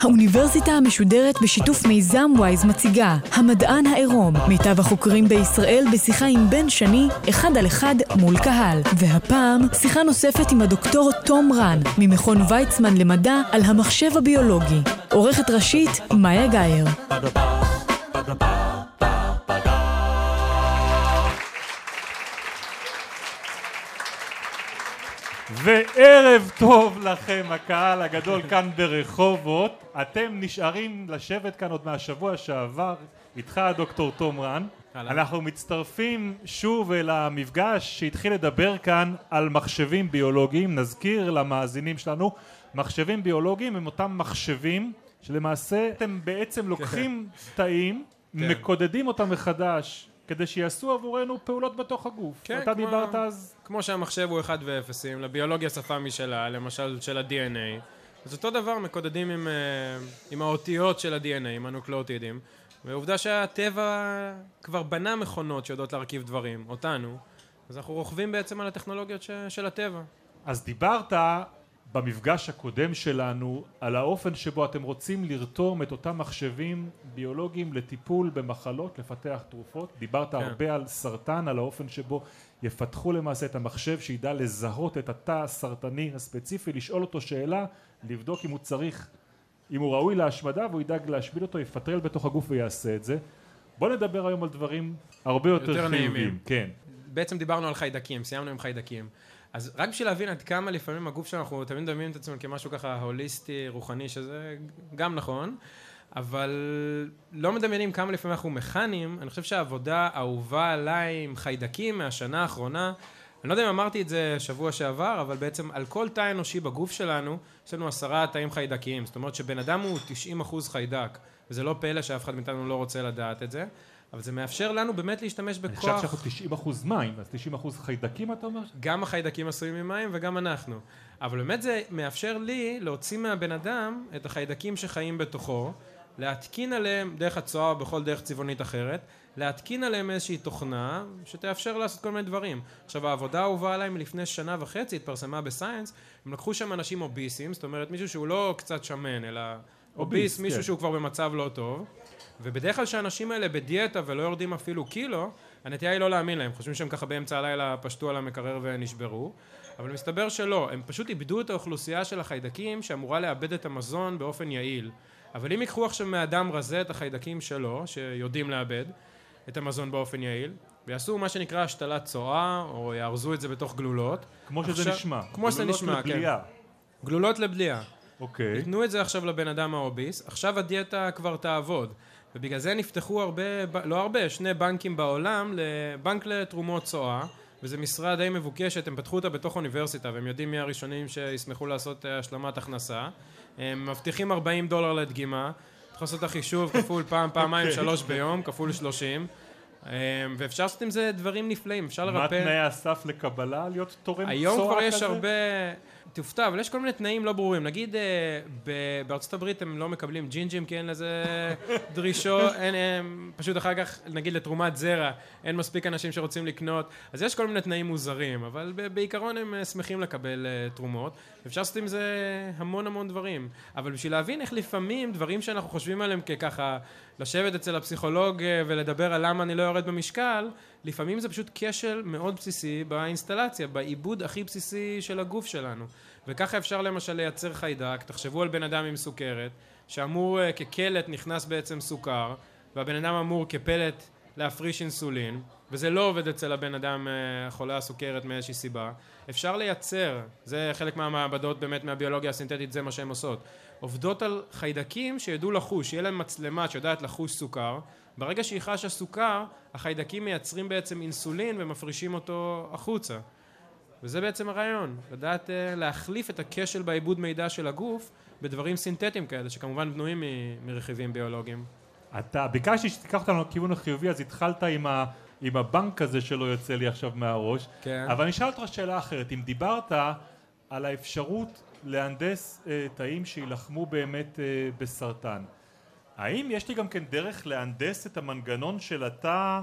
האוניברסיטה המשודרת בשיתוף מיזם וויז מציגה המדען העירום, מיטב החוקרים בישראל בשיחה עם בן שני, אחד על אחד מול קהל. והפעם, שיחה נוספת עם הדוקטור תום רן, ממכון ויצמן למדע על המחשב הביולוגי. עורכת ראשית, מאיה גאייר. וערב טוב לכם, הקהל הגדול כאן ברחובות. אתם נשארים לשבת כאן עוד מהשבוע שעבר, איתך דוקטור תום רן. אנחנו מצטרפים שוב אל המפגש שהתחיל לדבר כאן על מחשבים ביולוגיים. נזכיר למאזינים שלנו, מחשבים ביולוגיים הם אותם מחשבים שלמעשה אתם בעצם לוקחים תאים, כן. מקודדים אותם מחדש כדי שיעשו עבורנו פעולות בתוך הגוף. כן, אתה כמו- דיברת אז... כמו שהמחשב הוא 1 ו-0, לביולוגיה שפה משלה, למשל של ה-DNA. אז אותו דבר מקודדים עם, אה, עם האותיות של ה-DNA, עם הנוקלאוטידים. ועובדה שהטבע כבר בנה מכונות שיודעות להרכיב דברים, אותנו. אז אנחנו רוכבים בעצם על הטכנולוגיות ש- של הטבע. אז דיברת במפגש הקודם שלנו על האופן שבו אתם רוצים לרתום את אותם מחשבים ביולוגיים לטיפול במחלות, לפתח תרופות. דיברת כן. הרבה על סרטן, על האופן שבו יפתחו למעשה את המחשב שידע לזהות את התא הסרטני הספציפי, לשאול אותו שאלה, לבדוק אם הוא צריך, אם הוא ראוי להשמדה והוא ידאג להשמיד אותו, יפטרל בתוך הגוף ויעשה את זה. בוא נדבר היום על דברים הרבה יותר, יותר. חיוביים. כן. בעצם דיברנו על חיידקים, סיימנו עם חיידקים. אז רק בשביל להבין עד כמה לפעמים הגוף שלנו, אנחנו תמיד מדמיינים את עצמנו כמשהו ככה הוליסטי, רוחני, שזה גם נכון, אבל לא מדמיינים כמה לפעמים אנחנו מכניים. אני חושב שהעבודה האהובה עליי עם חיידקים מהשנה האחרונה, אני לא יודע אם אמרתי את זה שבוע שעבר, אבל בעצם על כל תא אנושי בגוף שלנו, יש לנו עשרה תאים חיידקיים. זאת אומרת שבן אדם הוא 90% חיידק, וזה לא פלא שאף אחד מאיתנו לא רוצה לדעת את זה. אבל זה מאפשר לנו באמת להשתמש אני בכוח. חושב שאנחנו 90 אחוז מים, אז 90 אחוז חיידקים אתה אומר? גם החיידקים עשויים ממים וגם אנחנו. אבל באמת זה מאפשר לי להוציא מהבן אדם את החיידקים שחיים בתוכו, להתקין עליהם דרך הצואה או בכל דרך צבעונית אחרת, להתקין עליהם איזושהי תוכנה שתאפשר לעשות כל מיני דברים. עכשיו העבודה האהובה עליי מלפני שנה וחצי התפרסמה בסיינס, הם לקחו שם אנשים אוביסים, זאת אומרת מישהו שהוא לא קצת שמן אלא אוביס, אוביס, מישהו כן. שהוא כבר במצב לא טוב, ובדרך כלל שהאנשים האלה בדיאטה ולא יורדים אפילו קילו, הנטייה היא לא להאמין להם, חושבים שהם ככה באמצע הלילה פשטו על המקרר ונשברו, אבל מסתבר שלא, הם פשוט איבדו את האוכלוסייה של החיידקים שאמורה לאבד את המזון באופן יעיל. אבל אם ייקחו עכשיו מאדם רזה את החיידקים שלו, שיודעים לאבד את המזון באופן יעיל, ויעשו מה שנקרא השתלת צואה, או יארזו את זה בתוך גלולות. כמו שזה עכשיו- נשמע. כמו שזה גלולות נשמע, כן. לבליעה. גלולות לבליעה. אוקיי. ייתנו את זה עכשיו לבן אדם האוביס, עכשיו הדיאטה כבר תעבוד. ובגלל זה נפתחו הרבה, לא הרבה, שני בנקים בעולם, לבנק לתרומות צואה, וזו משרה די מבוקשת, הם פתחו אותה בתוך אוניברסיטה, והם יודעים מי הראשונים שישמחו לעשות אה, השלמת הכנסה. הם מבטיחים 40 דולר לדגימה, צריך לעשות את החישוב כפול פעם, פעמיים, אוקיי. שלוש ביום, כפול 30. אה, ואפשר לעשות עם זה דברים נפלאים, אפשר מה לרפא... תנאי הסף לקבלה להיות תורם צואה כזה? היום כבר יש הרבה... תופתע, אבל יש כל מיני תנאים לא ברורים. נגיד, אה, בארצות הברית הם לא מקבלים ג'ינג'ים כי אין לזה דרישות, אין, הם, פשוט אחר כך, נגיד לתרומת זרע, אין מספיק אנשים שרוצים לקנות, אז יש כל מיני תנאים מוזרים, אבל בעיקרון הם אה, שמחים לקבל אה, תרומות. אפשר לעשות עם זה המון המון דברים. אבל בשביל להבין איך לפעמים דברים שאנחנו חושבים עליהם כככה, לשבת אצל הפסיכולוג אה, ולדבר על למה אני לא יורד במשקל, לפעמים זה פשוט כשל מאוד בסיסי באינסטלציה, בעיבוד הכי בסיסי של הגוף שלנו. וככה אפשר למשל לייצר חיידק, תחשבו על בן אדם עם סוכרת, שאמור אה, כקלט נכנס בעצם סוכר, והבן אדם אמור כפלט להפריש אינסולין, וזה לא עובד אצל הבן אדם אה, חולה הסוכרת מאיזושהי סיבה. אפשר לייצר, זה חלק מהמעבדות באמת מהביולוגיה הסינתטית, זה מה שהן עושות. עובדות על חיידקים שידעו לחוש, שיהיה להם מצלמה שיודעת לחוש סוכר, ברגע שהיא חשה סוכר, החיידקים מייצרים בעצם אינסולין ומפרישים אותו החוצה. וזה בעצם הרעיון, לדעת uh, להחליף את הכשל בעיבוד מידע של הגוף בדברים סינתטיים כאלה, שכמובן בנויים מרכיבים ביולוגיים. אתה, ביקשתי שתיקח אותנו לכיוון החיובי, אז התחלת עם, ה, עם הבנק הזה שלא יוצא לי עכשיו מהראש. כן. אבל אני אשאל אותך שאלה אחרת. אם דיברת על האפשרות להנדס אה, תאים שיילחמו באמת אה, בסרטן. האם יש לי גם כן דרך להנדס את המנגנון של התא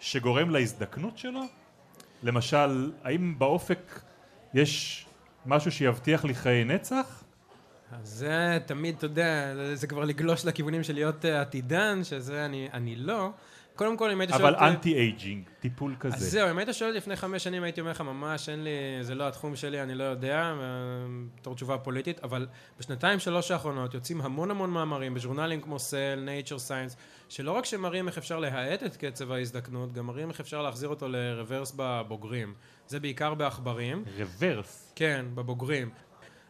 שגורם להזדקנות שלו? למשל, האם באופק יש משהו שיבטיח לי חיי נצח? אז זה תמיד, אתה יודע, זה כבר לגלוש לכיוונים של להיות אה, עתידן, שזה אני, אני לא. קודם כל, אם היית שואל... אבל anti-aging, טיפול כזה. אז זהו, אם היית שואל לפני חמש שנים, הייתי אומר לך, ממש, אין לי, זה לא התחום שלי, אני לא יודע, בתור תשובה פוליטית, אבל בשנתיים, שלוש האחרונות יוצאים המון המון מאמרים בז'ורנלים כמו Cell, Nature, Science, שלא רק שמראים איך אפשר להאט את קצב ההזדקנות, גם מראים איך אפשר להחזיר אותו ל reverse בבוגרים. זה בעיקר בעכברים. reverse? כן, בבוגרים.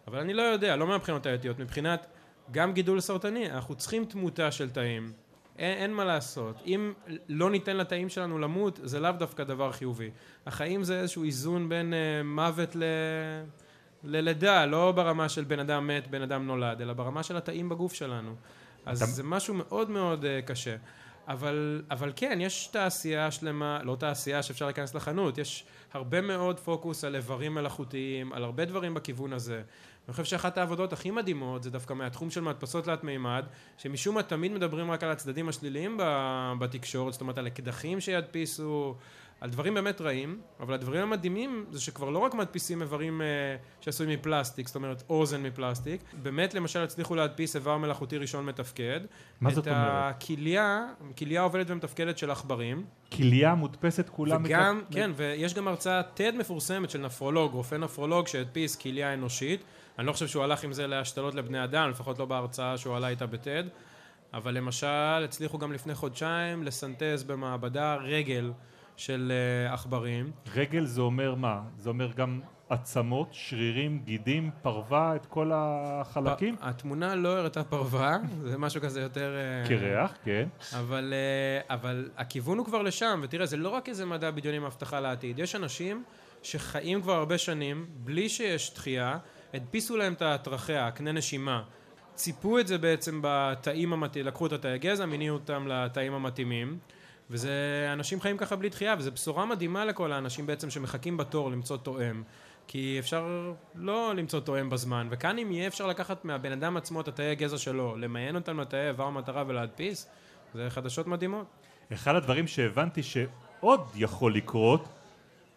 אבל אני לא יודע, לא מהבחינות האתיות, מבחינת גם גידול סרטני, אנחנו צריכים תמותה של תאים. אין, אין מה לעשות. אם לא ניתן לתאים שלנו למות, זה לאו דווקא דבר חיובי. החיים זה איזשהו איזון בין uh, מוות ל... ללידה, לא ברמה של בן אדם מת, בן אדם נולד, אלא ברמה של התאים בגוף שלנו. אז אתה... זה משהו מאוד מאוד uh, קשה. אבל, אבל כן, יש תעשייה שלמה, לא תעשייה שאפשר להיכנס לחנות, יש הרבה מאוד פוקוס על איברים מלאכותיים, על הרבה דברים בכיוון הזה. אני חושב שאחת העבודות הכי מדהימות זה דווקא מהתחום של מדפסות תלת מימד, שמשום מה תמיד מדברים רק על הצדדים השליליים בתקשורת, זאת אומרת על אקדחים שידפיסו, על דברים באמת רעים, אבל הדברים המדהימים זה שכבר לא רק מדפיסים איברים אה, שעשויים מפלסטיק, זאת אומרת אוזן מפלסטיק, באמת למשל הצליחו להדפיס איבר מלאכותי ראשון מתפקד. מה זאת אומרת? את הכליה, כליה עובדת ומתפקדת של עכברים. כליה מודפסת כולה וגם, מתפ... כן, ויש גם הרצאה TED מפורסמת של נפרולוג, רופא נפרולוג שהדפיס כליה אנושית. אני לא חושב שהוא הלך עם זה להשתלות לבני אדם, לפחות לא בהרצאה שהוא עלה איתה בטד, אבל למשל הצליחו גם לפני חודשיים לסנטז במעבדה רגל של אה, עכברים. רגל זה אומר מה? זה אומר גם עצמות, שרירים, גידים, פרווה, את כל החלקים? התמונה לא הראתה פרווה, זה משהו כזה יותר... אה, קרח, כן. אבל, אה, אבל הכיוון הוא כבר לשם, ותראה, זה לא רק איזה מדע בדיוני עם הבטחה לעתיד, יש אנשים שחיים כבר הרבה שנים, בלי שיש דחייה, הדפיסו להם את הטרחיה, הקנה נשימה. ציפו את זה בעצם בתאים המתאימים, לקחו את התאי גזע, מיניו אותם לתאים המתאימים. וזה, אנשים חיים ככה בלי דחייה, וזו בשורה מדהימה לכל האנשים בעצם שמחכים בתור למצוא תואם. כי אפשר לא למצוא תואם בזמן, וכאן אם יהיה אפשר לקחת מהבן אדם עצמו את התאי גזע שלו, למיין אותם לתאי איבר מטרה ולהדפיס, זה חדשות מדהימות. אחד הדברים שהבנתי שעוד יכול לקרות,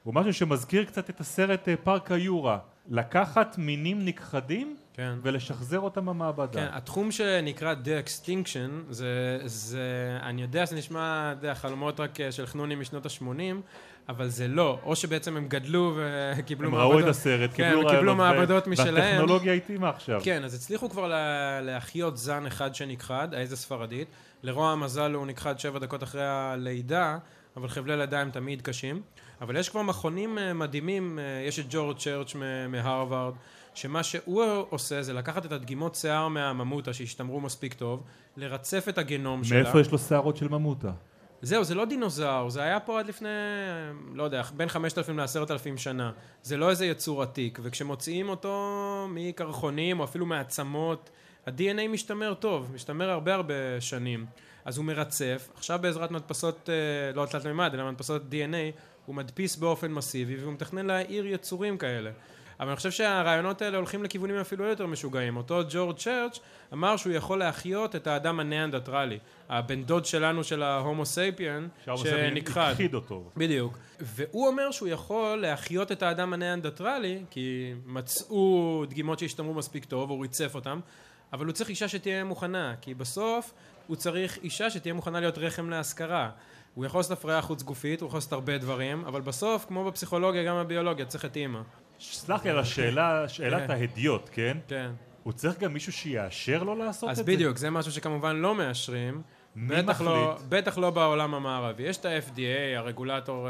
הוא משהו שמזכיר קצת את הסרט אה, פארק היורה. לקחת מינים נכחדים כן. ולשחזר אותם במעבדה. כן, התחום שנקרא de-extinction, זה, זה, אני יודע שזה נשמע, אתה יודע, חלומות רק אה, של חנונים משנות ה-80, אבל זה לא, או שבעצם הם גדלו וקיבלו הם מעבדות. הם ראו את הסרט, כן, קיבלו רעיונות. קיבלו מעבדות משלהם. והטכנולוגיה התאימה עכשיו. כן, אז הצליחו כבר לה, להחיות זן אחד שנכחד, האיזה ספרדית. לרוע המזל הוא נכחד שבע דקות אחרי הלידה, אבל חבלי לידה הם תמיד קשים. אבל יש כבר מכונים אה, מדהימים, אה, יש את ג'ורג' צ'רץ' מהרווארד, שמה שהוא עושה זה לקחת את הדגימות שיער מהממותה שהשתמרו מספיק טוב, לרצף את הגנום מאיפה שלה. מאיפה יש לו שערות של ממותה? זהו, זה לא דינוזאור, זה היה פה עד לפני, לא יודע, בין 5,000 ל-10,000 שנה. זה לא איזה יצור עתיק, וכשמוציאים אותו מקרחונים או אפילו מעצמות, ה-DNA משתמר טוב, משתמר הרבה הרבה שנים. אז הוא מרצף, עכשיו בעזרת מדפסות, אה, לא תלת מימד, אלא מדפסות DNA, הוא מדפיס באופן מסיבי והוא מתכנן להעיר יצורים כאלה. אבל אני חושב שהרעיונות האלה הולכים לכיוונים אפילו יותר משוגעים. אותו ג'ורג' צ'רץ' אמר שהוא יכול להחיות את האדם הניאנדרטרלי, הבן דוד שלנו של ה Homo sapien, שנכחד. הכחיד אותו. בדיוק. והוא אומר שהוא יכול להחיות את האדם הניאנדרטרלי, כי מצאו דגימות שהשתמרו מספיק טוב, הוא ריצף אותם, אבל הוא צריך אישה שתהיה מוכנה, כי בסוף הוא צריך אישה שתהיה מוכנה להיות רחם להשכרה. הוא יכול לעשות הפריה חוץ גופית, הוא יכול לעשות הרבה דברים, אבל בסוף, כמו בפסיכולוגיה, גם בביולוגיה, צריך את אימא. סלח לי על השאלה, שאלת כן. ההדיוט, כן? כן. הוא צריך גם מישהו שיאשר לו לעשות את זה? אז בדיוק, זה משהו שכמובן לא מאשרים. מי בטח מחליט? לא, בטח לא בעולם המערבי. יש את ה-FDA, הרגולטור...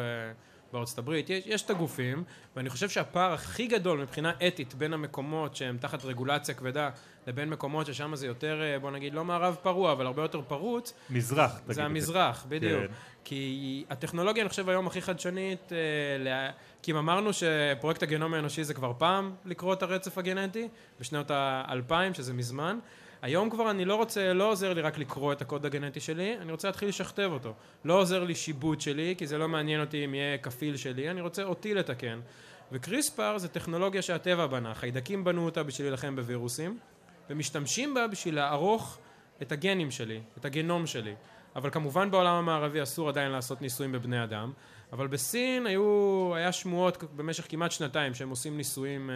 בארצות הברית, יש, יש את הגופים, ואני חושב שהפער הכי גדול מבחינה אתית בין המקומות שהם תחת רגולציה כבדה לבין מקומות ששם זה יותר, אה, בוא נגיד, לא מערב פרוע, אבל הרבה יותר פרוץ. מזרח, תגיד. זה המזרח, בדיוק. כן. כי הטכנולוגיה, אני חושב, היום הכי חדשנית, אה, לה... כי אם אמרנו שפרויקט הגנום האנושי זה כבר פעם לקרוא את הרצף הגנטי, בשנות האלפיים, שזה מזמן. היום כבר אני לא רוצה, לא עוזר לי רק לקרוא את הקוד הגנטי שלי, אני רוצה להתחיל לשכתב אותו. לא עוזר לי שיבוט שלי, כי זה לא מעניין אותי אם יהיה כפיל שלי, אני רוצה אותי לתקן. וקריספר זה טכנולוגיה שהטבע בנה, חיידקים בנו אותה בשביל להילחם בווירוסים, ומשתמשים בה בשביל לערוך את הגנים שלי, את הגנום שלי. אבל כמובן בעולם המערבי אסור עדיין לעשות ניסויים בבני אדם, אבל בסין היו, היה שמועות במשך כמעט שנתיים שהם עושים ניסויים אה,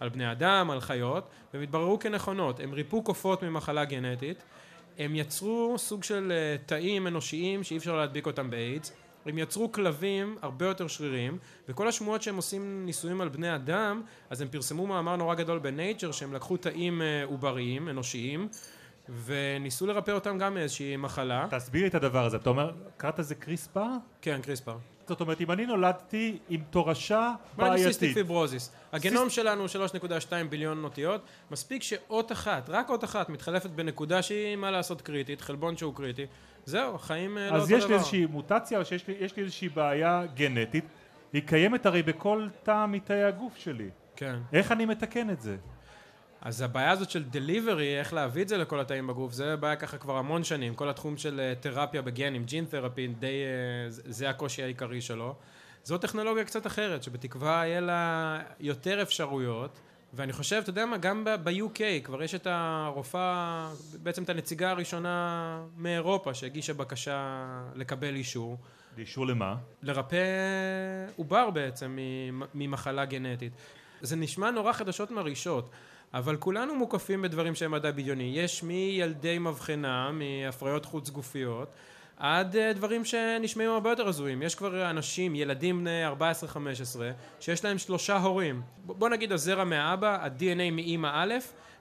על בני אדם, על חיות, והם התבררו כנכונות. הם ריפו קופות ממחלה גנטית, הם יצרו סוג של אה, תאים אנושיים שאי אפשר להדביק אותם באיידס, הם יצרו כלבים הרבה יותר שרירים, וכל השמועות שהם עושים ניסויים על בני אדם, אז הם פרסמו מאמר נורא גדול בנייצ'ר, שהם לקחו תאים אה, עובריים, אנושיים, וניסו לרפא אותם גם מאיזושהי מחלה. תסביר את הדבר הזה, אתה אומר, קראת לזה קריספר? כן, קריספר. זאת אומרת, אם אני נולדתי עם תורשה בעייתית, פיברוזיס. הגנום שלנו הוא 3.2 ביליון אותיות, מספיק שאות אחת, רק אות אחת, מתחלפת בנקודה שהיא, מה לעשות, קריטית, חלבון שהוא קריטי, זהו, החיים אה, לא אותו אז דבר. יש לי איזושהי מוטציה או שיש לי, יש לי איזושהי בעיה גנטית, היא קיימת הרי בכל תא מתאי הגוף שלי. כן. איך אני מתקן את זה? אז הבעיה הזאת של דליברי, איך להביא את זה לכל התאים בגוף, זה בעיה ככה כבר המון שנים. כל התחום של אה, תרפיה בגנים, ג'ין תרפי, די, אה, זה הקושי העיקרי שלו. זו טכנולוגיה קצת אחרת, שבתקווה יהיה לה יותר אפשרויות. ואני חושב, אתה יודע מה, גם ב-UK כבר יש את הרופאה, בעצם את הנציגה הראשונה מאירופה שהגישה בקשה לקבל אישור. אישור למה? לרפא עובר בעצם ממ- ממחלה גנטית. זה נשמע נורא חדשות מרעישות, אבל כולנו מוקפים בדברים שהם מדע בדיוני. יש מילדי מבחנה, מהפריות חוץ גופיות, עד אה, דברים שנשמעים הרבה יותר הזויים. יש כבר אנשים, ילדים בני 14-15, שיש להם שלושה הורים. בוא נגיד הזרע מהאבא, ה-DNA מאימא א',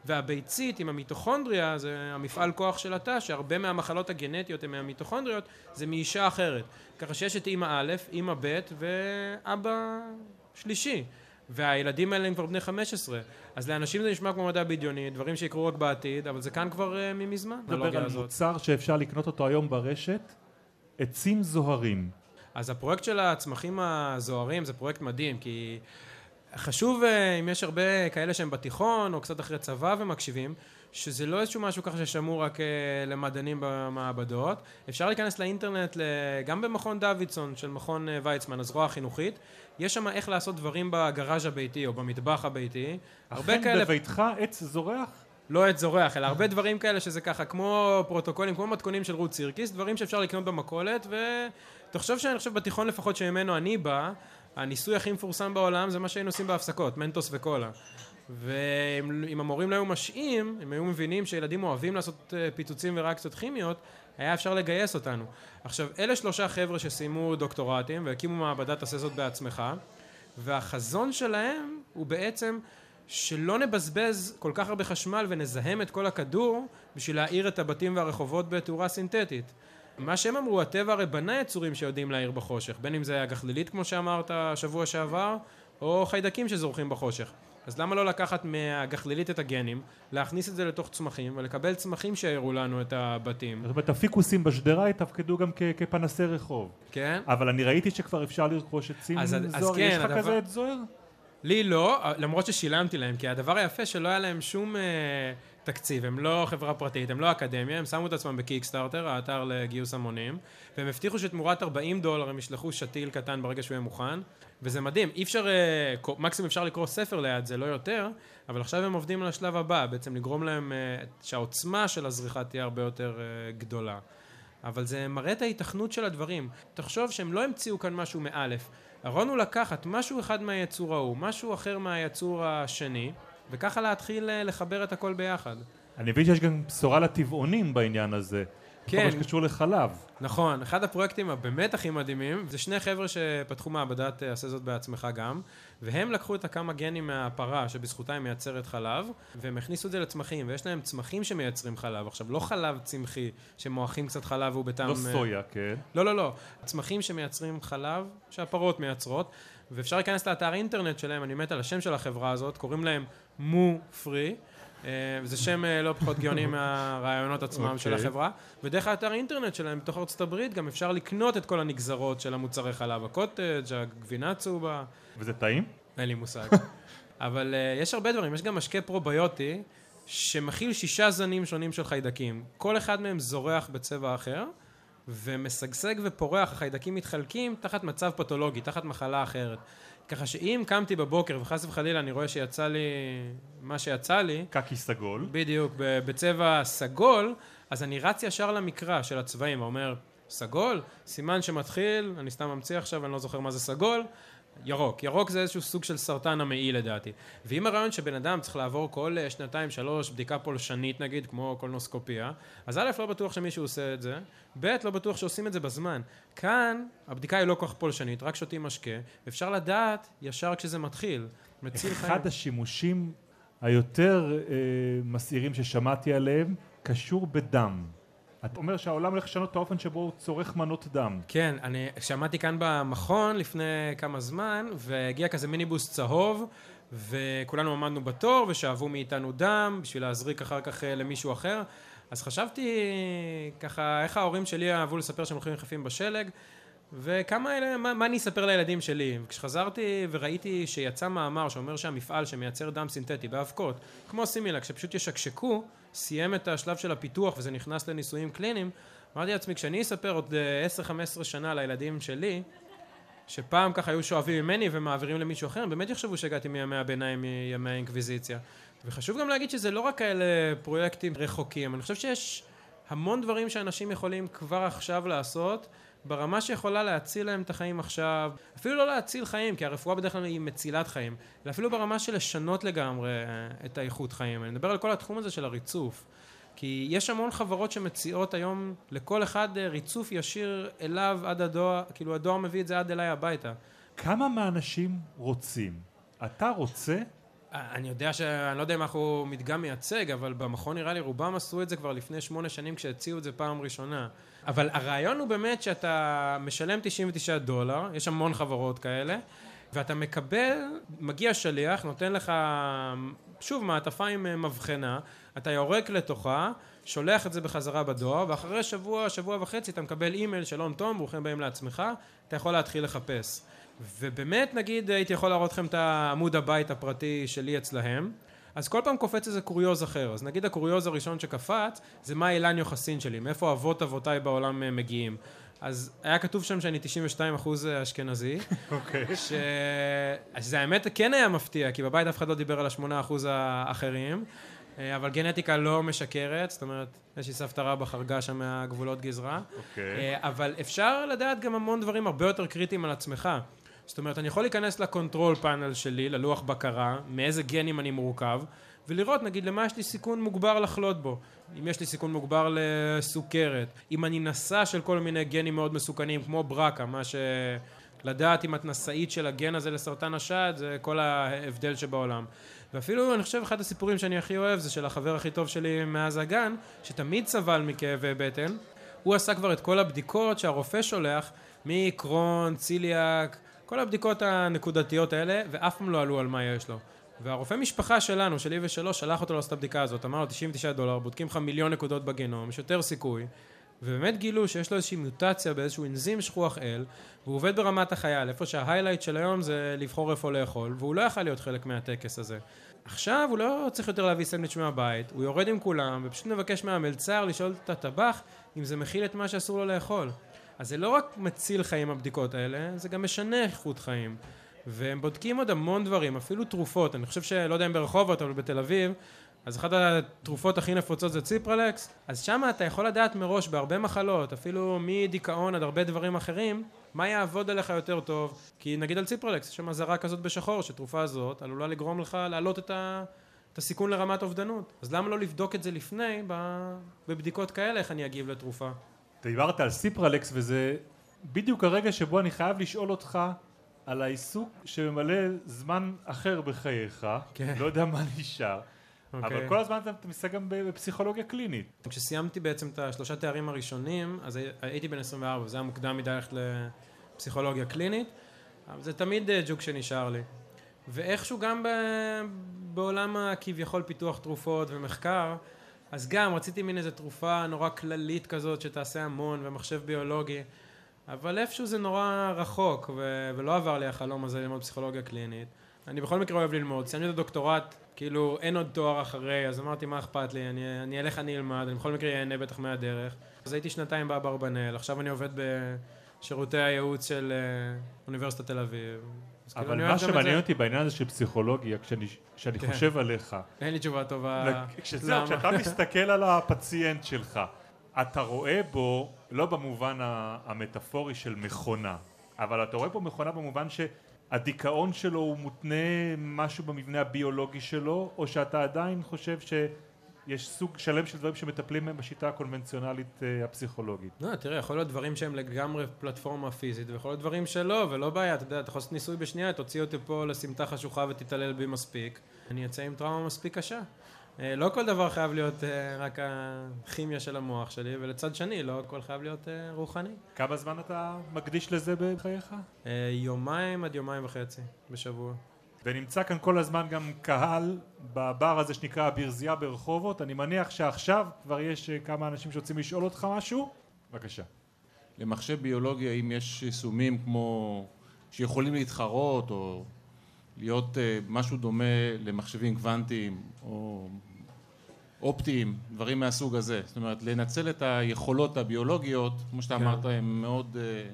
והביצית עם המיטוכונדריה, זה המפעל כוח של התא, שהרבה מהמחלות הגנטיות הן מהמיטוכונדריות, זה מאישה אחרת. ככה שיש את אימא א', אימא ב' ואבא שלישי. והילדים האלה הם כבר בני 15. אז לאנשים זה נשמע כמו מדע בדיוני, דברים שיקרו רק בעתיד, אבל זה כאן כבר uh, ממזמן, האנלוגיה על הזאת. מוצר שאפשר לקנות אותו היום ברשת, עצים זוהרים. אז הפרויקט של הצמחים הזוהרים זה פרויקט מדהים, כי חשוב, אה, אם יש הרבה כאלה שהם בתיכון, או קצת אחרי צבא ומקשיבים, שזה לא איזשהו משהו ככה ששמור רק אה, למדענים במעבדות. אפשר להיכנס לאינטרנט, גם במכון דוידסון של מכון אה, ויצמן, הזרוע החינוכית. יש שם איך לעשות דברים בגראז' הביתי או במטבח הביתי. הרבה אכן כאלה, בביתך עץ זורח? לא עץ זורח, אלא הרבה דברים כאלה שזה ככה, כמו פרוטוקולים, כמו מתכונים של רות סירקיס, דברים שאפשר לקנות במכולת, ותחשוב שאני חושב בתיכון לפחות שממנו אני בא, הניסוי הכי מפורסם בעולם זה מה שהיינו עושים בהפסקות, מנטוס וקולה. ואם המורים לא היו משעים, הם היו מבינים שילדים אוהבים לעשות אה, פיצוצים וריאקציות כימיות, היה אפשר לגייס אותנו. עכשיו, אלה שלושה חבר'ה שסיימו דוקטורטים והקימו מעבדה תעשה זאת בעצמך, והחזון שלהם הוא בעצם שלא נבזבז כל כך הרבה חשמל ונזהם את כל הכדור בשביל להאיר את הבתים והרחובות בתאורה סינתטית. מה שהם אמרו, הטבע הרי בנה יצורים שיודעים להאיר בחושך, בין אם זה הגחלילית כמו שאמרת שבוע שעבר, או חיידקים שזורחים בחושך. אז למה לא לקחת מהגחלילית את הגנים, להכניס את זה לתוך צמחים ולקבל צמחים שיאירו לנו את הבתים, זאת אומרת, הפיקוסים בשדרה יתפקדו גם כ- כפנסי רחוב. כן? אבל אני ראיתי שכבר אפשר לרכוש עצים אז- אז זוהר. כן, יש לך הדבר- כזה עץ זוהר? לי לא, למרות ששילמתי להם, כי הדבר היפה שלא היה להם שום אה, תקציב, הם לא חברה פרטית, הם לא אקדמיה, הם שמו את עצמם בקיקסטארטר, האתר לגיוס המונים, והם הבטיחו שתמורת 40 דולר הם ישלחו שתיל קטן ברגע שהוא יהיה מוכן, וזה מדהים, אי אפשר, אה, מקסימום אפשר לקרוא ספר ליד זה, לא יותר, אבל עכשיו הם עובדים על השלב הבא, בעצם לגרום להם אה, שהעוצמה של הזריחה תהיה הרבה יותר אה, גדולה. אבל זה מראה את ההיתכנות של הדברים. תחשוב שהם לא המציאו כאן משהו מאלף. הרעיון הוא לקחת משהו אחד מהיצור ההוא, משהו אחר מהיצור השני, וככה להתחיל אה, לחבר את הכל ביחד. אני מבין שיש גם בשורה לטבעונים בעניין הזה. כן. כל מה שקשור לחלב. נכון, אחד הפרויקטים הבאמת הכי מדהימים, זה שני חבר'ה שפתחו מעבדת עשה זאת בעצמך גם, והם לקחו את הכמה גנים מהפרה שבזכותה היא מייצרת חלב, והם הכניסו את זה לצמחים, ויש להם צמחים שמייצרים חלב. עכשיו, לא חלב צמחי שמועכים קצת חלב והוא בטעם... לא אה, סויה, כן. לא, לא, לא. צמחים שמייצרים חלב, שהפרות מייצרות, ואפשר להיכנס לאתר אינטרנט שלהם, אני מת על השם של החברה הזאת, קוראים להם מו פרי. זה שם אה, לא פחות גאוני מהרעיונות עצמם של אוקיי. החברה, ודרך האתר אינטרנט שלהם בתוך ארצות הברית גם אפשר לקנות את כל הנגזרות של המוצרי חלב, הקוטג', הגבינה הצהובה, וזה טעים? אין לי מושג. אבל uh, יש הרבה דברים, יש גם משקה פרוביוטי שמכיל שישה זנים שונים של חיידקים. כל אחד מהם זורח בצבע אחר, ומשגשג ופורח, החיידקים מתחלקים תחת מצב פתולוגי, תחת מחלה אחרת. ככה שאם קמתי בבוקר וחס וחלילה אני רואה שיצא לי מה שיצא לי, קקי סגול. בדיוק, בצבע סגול, אז אני רץ ישר למקרא של הצבעים ואומר, סגול, סימן שמתחיל, אני סתם ממציא עכשיו, אני לא זוכר מה זה סגול, ירוק. ירוק זה איזשהו סוג של סרטן המעי לדעתי. ואם הרעיון שבן אדם צריך לעבור כל אה, שנתיים שלוש בדיקה פולשנית נגיד, כמו קולנוסקופיה, אז א', לא בטוח שמישהו עושה את זה, ב', לא בטוח שעושים את זה בזמן. כאן, הבדיקה היא לא כל כך פולשנית, רק שותים משקה, אפשר לדעת ישר כשזה מתחיל. מציל חיים. אחד השימושים היותר אה, מסעירים ששמעתי עליהם, קשור בדם. אתה אומר שהעולם הולך לשנות את האופן שבו הוא צורך מנות דם. כן, אני שמעתי כאן במכון לפני כמה זמן, והגיע כזה מיניבוס צהוב, וכולנו עמדנו בתור, ושאבו מאיתנו דם, בשביל להזריק אחר כך אה, למישהו אחר. אז חשבתי ככה, איך ההורים שלי אהבו לספר שהם הולכים יחפים בשלג, וכמה אלה, מה, מה אני אספר לילדים שלי? וכשחזרתי וראיתי שיצא מאמר שאומר שהמפעל שמייצר דם סינתטי באבקות, כמו סימילק, שפשוט ישקשקו, סיים את השלב של הפיתוח וזה נכנס לניסויים קליניים, אמרתי לעצמי, כשאני אספר עוד 10-15 שנה לילדים שלי, שפעם ככה היו שואבים ממני ומעבירים למישהו אחר, הם באמת יחשבו שהגעתי מימי הביניים, מימי האינקוויזיציה. וחשוב גם להגיד שזה לא רק כאלה פרויקטים רחוקים, אני חושב שיש המון דברים שאנשים יכולים כבר עכשיו לעשות, ברמה שיכולה להציל להם את החיים עכשיו, אפילו לא להציל חיים, כי הרפואה בדרך כלל היא מצילת חיים, אלא אפילו ברמה של לשנות לגמרי אה, את האיכות חיים. אני מדבר על כל התחום הזה של הריצוף. כי יש המון חברות שמציעות היום לכל אחד אה, ריצוף ישיר אליו עד הדואר, כאילו הדואר מביא את זה עד אליי הביתה. כמה מהאנשים רוצים? אתה רוצה? אה, אני יודע שאני לא יודע אם אנחנו מדגם מייצג, אבל במכון נראה לי רובם עשו את זה כבר לפני שמונה שנים כשהציעו את זה פעם ראשונה. אבל הרעיון הוא באמת שאתה משלם 99 דולר, יש המון חברות כאלה, ואתה מקבל, מגיע שליח, נותן לך, שוב, מעטפה עם אה, מבחנה, אתה יורק לתוכה, שולח את זה בחזרה בדואר, ואחרי שבוע, שבוע וחצי אתה מקבל אימייל, שלום תום, ברוכים באים לעצמך, אתה יכול להתחיל לחפש. ובאמת, נגיד, הייתי יכול להראות לכם את העמוד הבית הפרטי שלי אצלהם, אז כל פעם קופץ איזה קוריוז אחר. אז נגיד הקוריוז הראשון שקפץ, זה מה אילן יוחסין שלי, מאיפה אבות אבותיי בעולם אה, מגיעים. אז היה כתוב שם שאני 92 אחוז אה, אשכנזי. אוקיי. Okay. ש... שזה האמת כן היה מפתיע, כי בבית אף אחד לא דיבר על השמונה אחוז האחרים. אה, אבל גנטיקה לא משקרת, זאת אומרת, יש לי סבתא רבא חרגה שם מהגבולות גזרה. אוקיי. Okay. אבל אפשר לדעת גם המון דברים הרבה יותר קריטיים על עצמך. זאת אומרת, אני יכול להיכנס לקונטרול פאנל שלי, ללוח בקרה, מאיזה גנים אני מורכב, ולראות, נגיד, למה יש לי סיכון מוגבר לחלות בו. אם יש לי סיכון מוגבר לסוכרת, אם אני נשא של כל מיני גנים מאוד מסוכנים, כמו ברקה, מה ש... לדעת אם את נשאית של הגן הזה לסרטן השד, זה כל ההבדל שבעולם. ואפילו, אני חושב, אחד הסיפורים שאני הכי אוהב זה של החבר הכי טוב שלי מאז הגן, שתמיד סבל מכאבי בטן. הוא עשה כבר את כל הבדיקות שהרופא שולח, מקרון, ציליאק, כל הבדיקות הנקודתיות האלה, ואף פעם לא עלו על מה יש לו. והרופא משפחה שלנו, שלי ושלו, שלח אותו לעשות את הבדיקה הזאת, אמר לו 99 דולר, בודקים לך מיליון נקודות בגנום, יש יותר סיכוי. ובאמת גילו שיש לו איזושהי מוטציה באיזשהו אנזים שכוח אל, והוא עובד ברמת החייל, איפה שההיילייט של היום זה לבחור איפה לאכול, והוא לא יכל להיות חלק מהטקס הזה. עכשיו הוא לא צריך יותר להביא סנדוויץ' מהבית, הוא יורד עם כולם, ופשוט מבקש מהמלצר לשאול את הטבח אם זה מכיל את מה שאסור לו לאכול. אז זה לא רק מציל חיים הבדיקות האלה, זה גם משנה איכות חיים. והם בודקים עוד המון דברים, אפילו תרופות. אני חושב שלא יודע אם ברחובות, אבל בתל אביב, אז אחת התרופות הכי נפוצות זה ציפרלקס, אז שם אתה יכול לדעת מראש בהרבה מחלות, אפילו מדיכאון עד הרבה דברים אחרים, מה יעבוד עליך יותר טוב. כי נגיד על ציפרלקס, יש שם אזהרה כזאת בשחור, שתרופה הזאת עלולה לגרום לך להעלות את, ה... את הסיכון לרמת אובדנות. אז למה לא לבדוק את זה לפני, בבדיקות כאלה, איך אני אגיב לתרופה? דיברת על סיפרלקס וזה בדיוק הרגע שבו אני חייב לשאול אותך על העיסוק שממלא זמן אחר בחייך, כן. לא יודע מה נשאר, okay. אבל אוקיי. כל הזמן אתה מתעסק גם בפסיכולוגיה קלינית. כשסיימתי בעצם את השלושה תארים הראשונים, אז הייתי בן 24, וזה היה מוקדם מדי ללכת לפסיכולוגיה קלינית, אבל זה תמיד אה, ג'וק שנשאר לי. ואיכשהו גם בעולם הכביכול פיתוח תרופות ומחקר, אז גם רציתי מין איזה תרופה נורא כללית כזאת שתעשה המון ומחשב ביולוגי אבל איפשהו זה נורא רחוק ו- ולא עבר לי החלום הזה ללמוד פסיכולוגיה קלינית אני בכל מקרה אוהב ללמוד, סיימתי את הדוקטורט, כאילו אין עוד תואר אחרי, אז אמרתי מה אכפת לי, אני, אני אלך אני אלמד, אני בכל מקרה אהנה בטח מהדרך. אז הייתי שנתיים באברבנאל, עכשיו אני עובד בשירותי הייעוץ של אה, אוניברסיטת תל אביב. כאילו, אבל מה שמעניין. אותי בעניין הזה של פסיכולוגיה, כשאני, כן. חושב עליך, אין לי תשובה טובה. כשזהו. כשאתה מסתכל על הפציינט שלך, אתה רואה בו, לא במובן המטאפורי של מכונה, אבל אתה רואה בו מכונה במובן שהדיכאון שלו הוא מותנה משהו במבנה הביולוגי שלו, או שאתה עדיין חושב שיש סוג שלם של דברים שמטפלים בהם בשיטה הקונבנציונלית אה, הפסיכולוגית. לא, תראה, יכול להיות דברים שהם לגמרי פלטפורמה פיזית, ויכול להיות דברים שלא, ולא בעיה, אתה יודע, אתה יכול לעשות ניסוי בשנייה, תוציא אותי פה לסמטה חשוכה ותתעלל בי מספיק, אני אצא עם טראומה מספיק קשה. אה, לא כל דבר חייב להיות אה, רק הכימיה של המוח שלי, ולצד שני, לא הכל חייב להיות רוחני. כמה זמן אתה מקדיש לזה בחייך? יומיים עד יומיים וחצי בשבוע. ונמצא כאן כל הזמן גם קהל בבר הזה שנקרא הברזייה ברחובות, אני מניח שעכשיו כבר יש אה, כמה אנשים שרוצים לשאול אותך משהו, בבקשה. למחשב ביולוגיה, אם יש יישומים כמו שיכולים להתחרות או להיות אה, משהו דומה למחשבים קוונטיים או אופטיים, דברים מהסוג הזה. זאת אומרת, לנצל את היכולות הביולוגיות, כמו שאתה כן. אמרת, הן מאוד אה,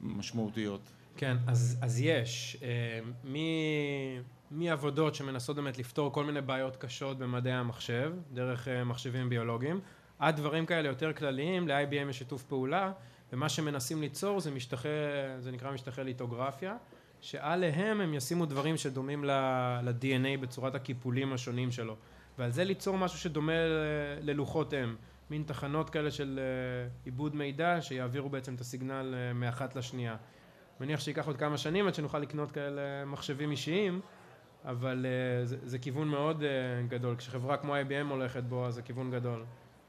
משמעותיות. כן, אז, אז יש. אה, מ- מעבודות שמנסות באמת לפתור כל מיני בעיות קשות במדעי המחשב, דרך אה, מחשבים ביולוגיים, עד דברים כאלה יותר כלליים, ל-IBM יש שיתוף פעולה, ומה שמנסים ליצור זה משטחי, זה נקרא משטחי ליטוגרפיה, שעליהם הם ישימו דברים שדומים ל-DNA בצורת הקיפולים השונים שלו, ועל זה ליצור משהו שדומה ללוחות אם, מין תחנות כאלה של אה, עיבוד מידע, שיעבירו בעצם את הסיגנל אה, מאחת לשנייה. מניח שייקח עוד כמה שנים עד שנוכל לקנות כאלה מחשבים אישיים, אבל uh, זה, זה כיוון מאוד uh, גדול. כשחברה כמו IBM הולכת בו, אז זה כיוון גדול.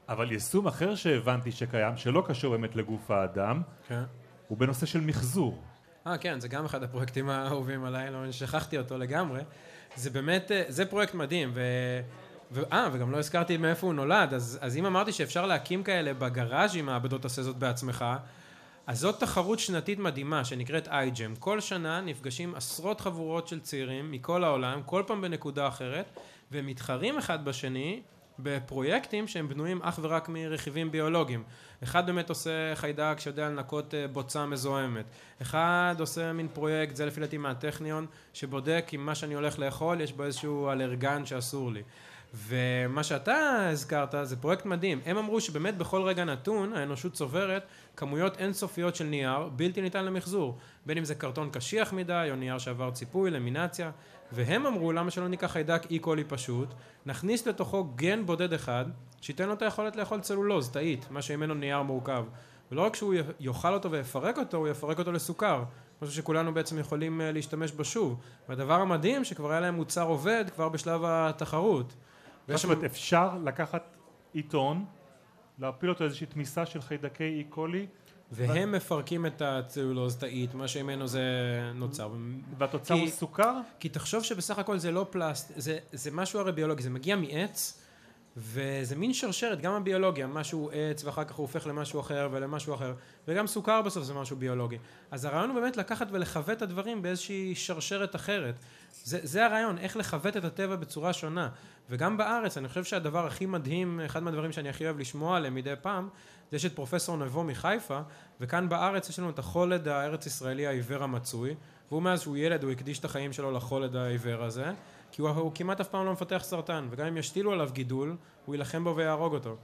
אבל יישום אחר שהבנתי שקיים, שלא קשור באמת לגוף האדם, כן. הוא בנושא של מחזור. אה, כן, זה גם אחד הפרויקטים האהובים עליי, לא, שכחתי אותו לגמרי. זה באמת, אה, זה פרויקט מדהים, ו... אה, וגם לא הזכרתי מאיפה הוא נולד, אז, אז אם אמרתי שאפשר להקים כאלה בגראז'ים, מעבדות עושה זאת בעצמך, אז זאת תחרות שנתית מדהימה שנקראת iGEM. כל שנה נפגשים עשרות חבורות של צעירים מכל העולם, כל פעם בנקודה אחרת, והם מתחרים אחד בשני בפרויקטים שהם בנויים אך ורק מרכיבים ביולוגיים. אחד באמת עושה חיידק שיודע לנקות אה, בוצה מזוהמת. אחד עושה מין פרויקט, זה לפי דעתי מהטכניון, שבודק אם מה שאני הולך לאכול יש בו איזשהו אלרגן שאסור לי. ומה שאתה הזכרת זה פרויקט מדהים. הם אמרו שבאמת בכל רגע נתון האנושות צוברת כמויות אינסופיות של נייר בלתי ניתן למחזור. בין אם זה קרטון קשיח מדי או נייר שעבר ציפוי, למינציה. והם אמרו למה שלא ניקח חיידק אי קולי פשוט, נכניס לתוכו גן בודד אחד שייתן לו את היכולת לאכול צלולוז, תאית, מה שממנו נייר מורכב. ולא רק שהוא יאכל אותו ויפרק אותו, הוא יפרק אותו לסוכר. משהו שכולנו בעצם יכולים אה, להשתמש בו שוב. והדבר המדהים שכבר היה להם מוצר עובד כבר בשלב התחרות. זאת אומרת, אפשר לקחת עיתון, להפיל אותו איזושהי תמיסה של חיידקי אי קולי, והם מפרקים את הצלולוז תאית, מה שממנו זה נוצר. והתוצר כי- הוא סוכר? כי תחשוב שבסך הכל זה לא פלסט, זה, זה משהו הרי ביולוגי, זה מגיע מעץ, וזה מין שרשרת, גם הביולוגיה, משהו עץ, ואחר כך הוא הופך למשהו אחר ולמשהו אחר, וגם סוכר בסוף זה משהו ביולוגי. אז הרעיון הוא באמת לקחת ולכוות את הדברים באיזושהי שרשרת אחרת. זה, זה הרעיון, איך לכוות את הטבע בצורה שונה. וגם בארץ, אני חושב שהדבר הכי מדהים, אחד מהדברים שאני הכי אוהב לשמוע עליהם מדי פעם, זה יש את פרופסור נבו מחיפה, וכאן בארץ יש לנו את החולד הארץ ישראלי העיוור המצוי, והוא מאז שהוא ילד הוא הקדיש את החיים שלו לחולד העיוור הזה, כי הוא, הוא כמעט אף פעם לא מפתח סרטן, וגם אם ישתילו עליו גידול, הוא יילחם בו ויהרוג אותו.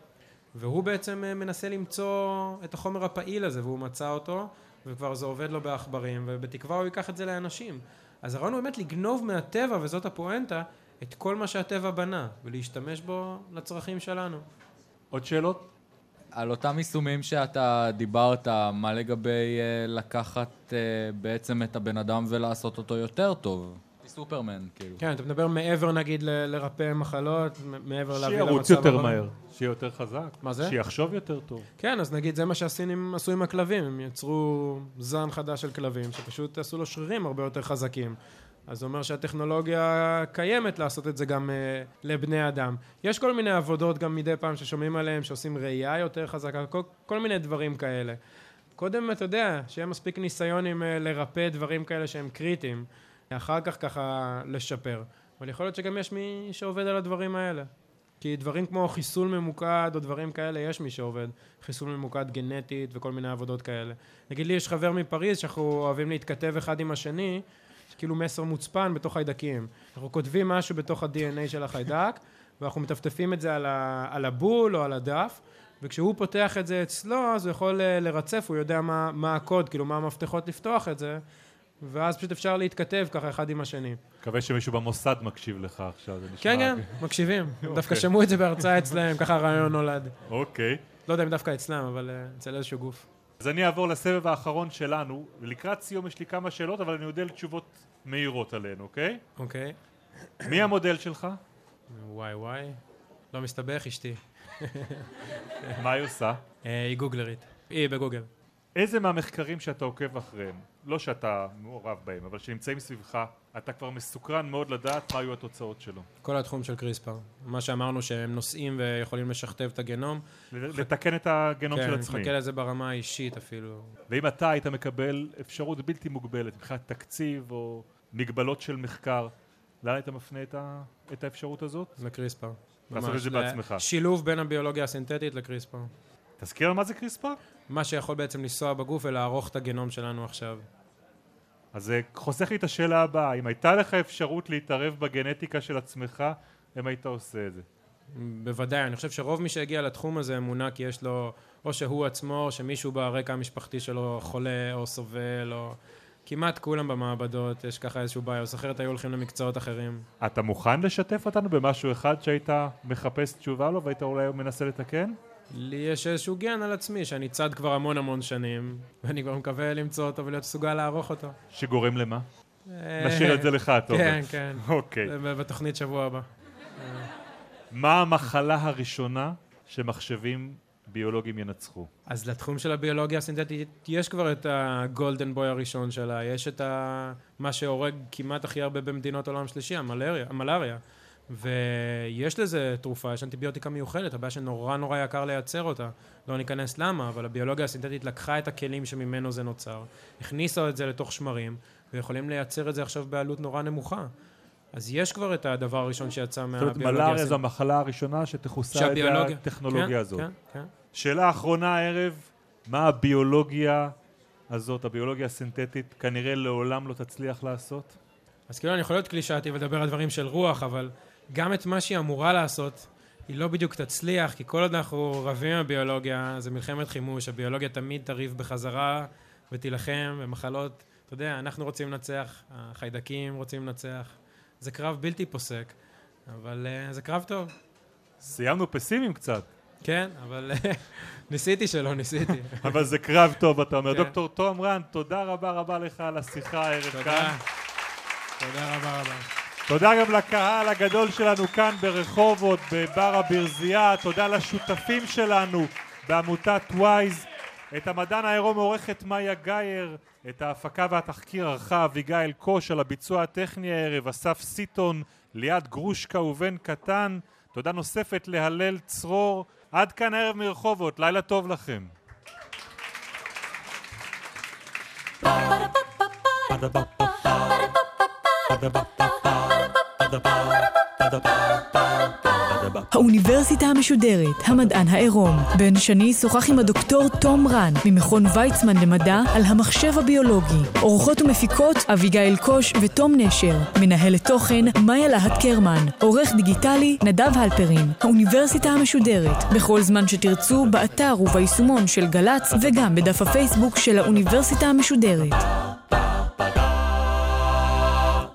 והוא בעצם אה, מנסה למצוא את החומר הפעיל הזה, והוא מצא אותו, וכבר זה עובד לו בעכברים, ובתקווה הוא ייקח את זה לאנשים. אז הרעיון הוא באמת לגנוב מהטבע, וזאת הפואנטה, את כל מה שהטבע בנה, ולהשתמש בו לצרכים שלנו. עוד שאלות? על אותם יישומים שאתה דיברת, מה לגבי אה, לקחת אה, בעצם את הבן אדם ולעשות אותו יותר טוב? סופרמן, כאילו. כן, אתה מדבר מעבר נגיד ל- לרפא מחלות, מעבר להביא למצב... שירוץ יותר הבא. מהר, שיהיה יותר חזק, מה זה? שיחשוב יותר טוב. כן, אז נגיד זה מה שהסינים עשו עם הכלבים, הם יצרו זן חדש של כלבים שפשוט עשו לו שרירים הרבה יותר חזקים. אז זה אומר שהטכנולוגיה קיימת לעשות את זה גם uh, לבני אדם. יש כל מיני עבודות גם מדי פעם ששומעים עליהם, שעושים ראייה יותר חזקה, כל, כל מיני דברים כאלה. קודם, אתה יודע, שיהיה מספיק ניסיון עם uh, לרפא דברים כאלה שהם קריטיים. אחר כך ככה לשפר. אבל יכול להיות שגם יש מי שעובד על הדברים האלה. כי דברים כמו חיסול ממוקד או דברים כאלה, יש מי שעובד. חיסול ממוקד גנטית וכל מיני עבודות כאלה. נגיד לי יש חבר מפריז שאנחנו אוהבים להתכתב אחד עם השני, כאילו מסר מוצפן בתוך חיידקים. אנחנו כותבים משהו בתוך ה-DNA של החיידק, ואנחנו מטפטפים את זה על, ה- על הבול או על הדף, וכשהוא פותח את זה אצלו, אז הוא יכול אה, לרצף, הוא יודע מה, מה הקוד, כאילו מה המפתחות לפתוח את זה, ואז פשוט אפשר להתכתב ככה אחד עם השני. מקווה שמישהו במוסד מקשיב לך עכשיו, זה נשמע... כן, כן, מקשיבים. דווקא שמעו את זה בהרצאה אצלם, ככה הרעיון נולד. אוקיי. לא יודע אם דווקא אצלם, אבל אה, אצל איזשהו גוף. אז אני אעבור לסבב האחרון שלנו, ולקראת סיום יש לי כמה שאלות, אבל אני אודה לתשובות מהירות עליהן, אוקיי? אוקיי. מי המודל שלך? וואי וואי. לא מסתבך, אשתי. מה היא עושה? אה, היא גוגלרית. היא בגוגל. איזה מהמחקרים שאתה עוקב אחריהם, לא שאתה מעורב בהם, אבל שנמצאים סביבך, אתה כבר מסוקרן מאוד לדעת מה היו התוצאות שלו. כל התחום של קריספר. מה שאמרנו שהם נוסעים ויכולים לשכתב את הגנום. לתקן את הגנום של כן, עצמי. נחכה לזה ברמה האישית אפילו. ואם אתה היית מקבל אפשרות בלתי מוגבלת מבחינת תקציב או מגבלות של מחקר, לאן היית מפנה את, ה... את האפשרות הזאת? לקריספר. לעשות. את זה בעצמך. שילוב בין הביולוגיה הסינתטית לקריספר. תזכיר מה זה קריספר? מה שיכול בעצם לנסוע בגוף ולערוך את הגנום שלנו עכשיו. אז זה חוסך לי את השאלה הבאה, אם הייתה לך אפשרות להתערב בגנטיקה של עצמך, אם היית עושה את זה. בוודאי, אני חושב שרוב מי שהגיע לתחום הזה מונה כי יש לו, או שהוא עצמו, או שמישהו ברקע המשפחתי שלו חולה או סובל, או... כמעט כולם במעבדות, יש ככה איזשהו ביוס, אחרת היו הולכים למקצועות אחרים. אתה מוכן לשתף אותנו במשהו אחד שהיית מחפש תשובה לו והיית אולי מנסה לתקן? לי יש איזשהו גן על עצמי, שאני צד כבר המון המון שנים, ואני כבר מקווה למצוא אותו ולהיות מסוגל לערוך אותו. שגורם למה? נשאיר את זה לך, טוב. כן, כן. אוקיי. זה בתוכנית שבוע הבא. מה המחלה הראשונה שמחשבים ביולוגיים ינצחו? אז לתחום של הביולוגיה הסינתטית יש כבר את הגולדן בוי הראשון שלה, יש את ה... מה שהורג כמעט הכי הרבה במדינות עולם שלישי, המלריה, המלריה. ויש לזה תרופה, יש אנטיביוטיקה מיוחדת, הבעיה שנורא נורא יקר לייצר אותה. לא ניכנס למה, אבל הביולוגיה הסינתטית לקחה את הכלים שממנו זה נוצר, הכניסה את זה לתוך שמרים, ויכולים לייצר את זה עכשיו בעלות נורא נמוכה. אז יש כבר את הדבר הראשון שיצא זאת אומרת, מהביולוגיה מלאריה הסינתטית. זו המחלה הראשונה ידי שהביולוגיה- הטכנולוגיה כן, הזאת. כן, כן. שאלה אחרונה הערב, מה הביולוגיה הזאת, הביולוגיה הסינתטית, כנראה לעולם לא תצליח לעשות? אז כאילו אני יכול להיות קלישאתי ולדבר על דברים של רוח, אבל גם את מה שהיא אמורה לעשות, היא לא בדיוק תצליח, כי כל עוד אנחנו רבים עם הביולוגיה, זה מלחמת חימוש, הביולוגיה תמיד תריב בחזרה ותילחם, ומחלות, אתה יודע, אנחנו רוצים לנצח, החיידקים רוצים לנצח, זה קרב בלתי פוסק, אבל uh, זה קרב טוב. סיימנו פסימיים קצת, כן, אבל ניסיתי שלא, ניסיתי. אבל זה קרב טוב, אתה אומר. כן. דוקטור תום רן, תודה רבה רבה לך על השיחה הערב תודה. כאן. תודה רבה רבה. תודה גם לקהל הגדול שלנו כאן ברחובות, בבר הברזייה, תודה לשותפים שלנו בעמותת וויז. את המדען העירום עורכת מאיה גאייר, את ההפקה והתחקיר ערכה אביגיל קוש על הביצוע הטכני הערב, אסף סיטון, ליאת גרושקה ובן קטן. תודה נוספת להלל צרור. עד כאן הערב מרחובות, לילה טוב לכם. האוניברסיטה המשודרת, המדען העירום. בן שני שוחח עם הדוקטור תום רן, ממכון ויצמן למדע, על המחשב הביולוגי. אורחות ומפיקות, אביגיל קוש ותום נשר. מנהלת תוכן, מאיה להט קרמן. עורך דיגיטלי, נדב הלפרין. האוניברסיטה המשודרת, בכל זמן שתרצו, באתר וביישומון של גל"צ, וגם בדף הפייסבוק של האוניברסיטה המשודרת.